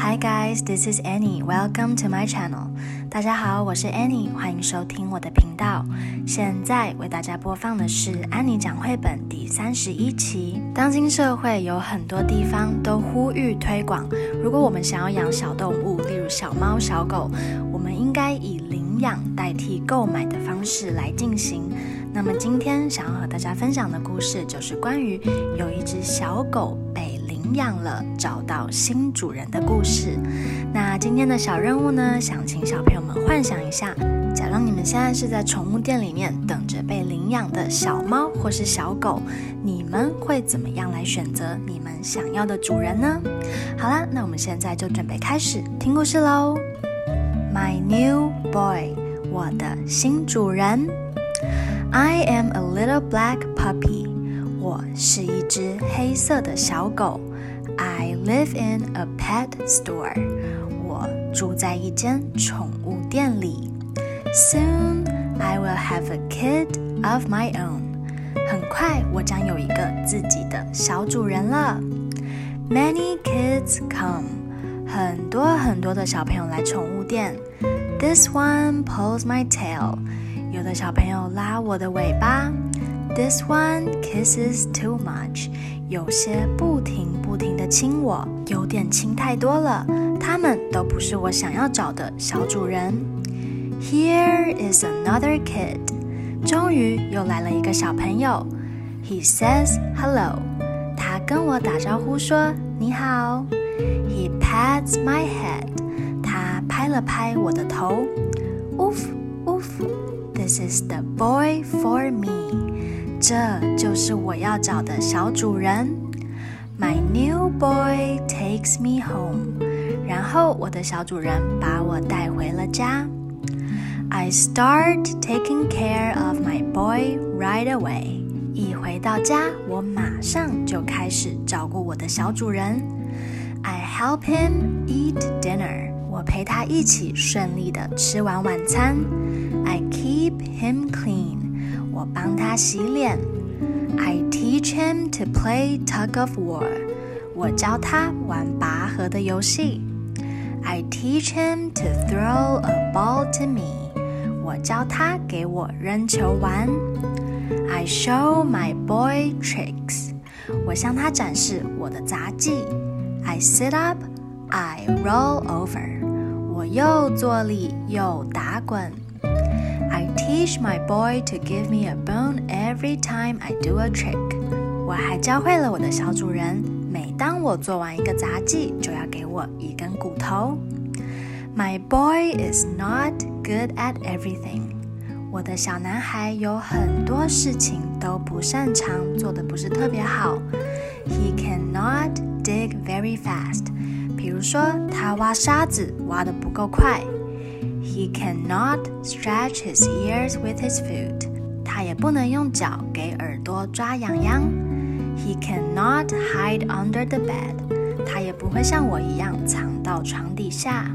Hi guys, this is Annie. Welcome to my channel. 大家好，我是 Annie，欢迎收听我的频道。现在为大家播放的是《安妮讲绘本》第三十一期。当今社会有很多地方都呼吁推广，如果我们想要养小动物，例如小猫、小狗，我们应该以领养代替购买的方式来进行。那么今天想要和大家分享的故事，就是关于有一只小狗。领养了，找到新主人的故事。那今天的小任务呢？想请小朋友们幻想一下，假如你们现在是在宠物店里面等着被领养的小猫或是小狗，你们会怎么样来选择你们想要的主人呢？好啦，那我们现在就准备开始听故事喽。My new boy，我的新主人。I am a little black puppy，我是一只黑色的小狗。I live in a pet store. 我住在一间宠物店里。Soon I will have a kid of my own. 很快我将有一个自己的小主人了。Many kids come. 很多很多的小朋友来宠物店。This one pulls my tail. 有的小朋友拉我的尾巴。 This one kisses too much. 有些不停不停的亲我，有点亲太多了。他们都不是我想要找的小主人。Here is another kid，终于又来了一个小朋友。He says hello，他跟我打招呼说你好。He pats my head，他拍了拍我的头。Oof oof，this is the boy for me。这就是我要找的小主人。My new boy takes me home。然后我的小主人把我带回了家。I start taking care of my boy right away。一回到家，我马上就开始照顾我的小主人。I help him eat dinner。我陪他一起顺利的吃完晚餐。I keep him clean。 我帮他洗脸。I teach him to play tug of war。我教他玩拔河的游戏。I teach him to throw a ball to me。我教他给我扔球玩。I show my boy tricks。我向他展示我的杂技。I sit up, I roll over。我又坐立又打滚。I teach my boy to give me a bone every time I do a trick。我还教会了我的小主人，每当我做完一个杂技，就要给我一根骨头。My boy is not good at everything。我的小男孩有很多事情都不擅长，做的不是特别好。He cannot dig very fast。比如说，他挖沙子挖得不够快。 He cannot stretch his ears with his foot. 他也不能用脚给耳朵抓痒痒。He cannot hide under the bed. 他也不会像我一样藏到床底下。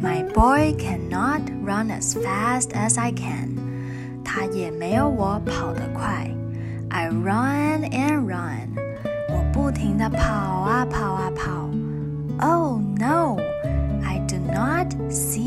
My boy cannot run as fast as I can. 他也没有我跑得快。I run and run. 我不停地跑啊跑啊跑。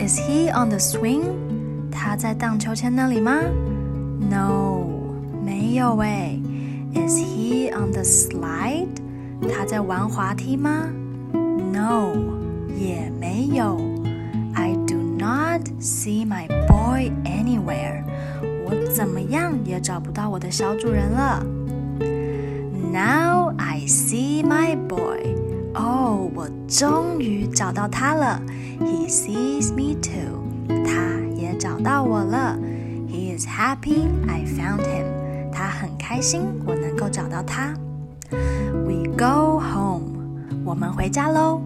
Is he on the swing？他在荡秋千那里吗？No，没有诶。Is he on the slide？他在玩滑梯吗？No，也没有。I do not see my boy anywhere。我怎么样也找不到我的小主人了。Now I see my boy。哦，我终于找到他了。 He sees me too. 他也找到我了。He is happy I found him. 他很开心我能够找到他。We go home. 我 我们回家喽。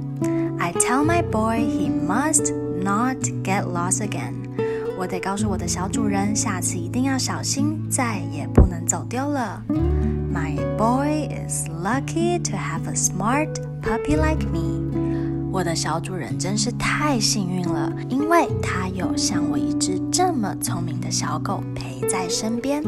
I tell my boy he must not get lost again。我得告诉我的小主人，下次一定要小心，再也不能走丢了。My boy is lucky to have a smart puppy like me。 我的小主人真是太幸运了，因为他有像我一只这么聪明的小狗陪在身边。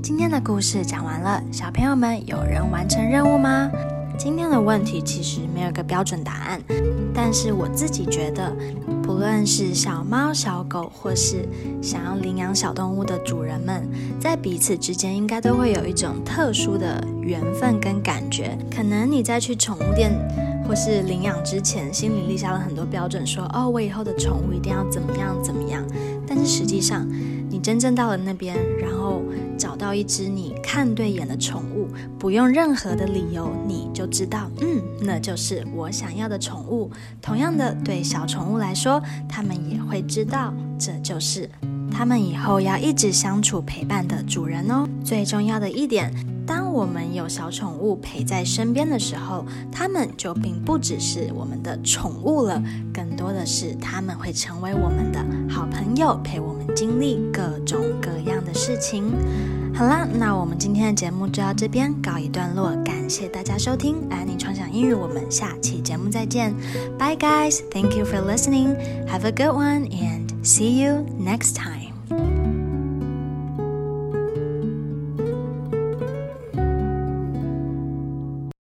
今天的故事讲完了，小朋友们有人完成任务吗？今天的问题其实没有个标准答案，但是我自己觉得，不论是小猫、小狗，或是想要领养小动物的主人们，在彼此之间应该都会有一种特殊的缘分跟感觉。可能你在去宠物店或是领养之前，心里立下了很多标准，说哦，我以后的宠物一定要怎么样怎么样，但是实际上。你真正到了那边，然后找到一只你看对眼的宠物，不用任何的理由，你就知道，嗯，那就是我想要的宠物。同样的，对小宠物来说，他们也会知道，这就是他们以后要一直相处陪伴的主人哦。最重要的一点。当我们有小宠物陪在身边的时候，它们就并不只是我们的宠物了，更多的是它们会成为我们的好朋友，陪我们经历各种各样的事情。好啦，那我们今天的节目就到这边告一段落，感谢大家收听安妮创想英语，我们下期节目再见，Bye guys，Thank you for listening，Have a good one and see you next time。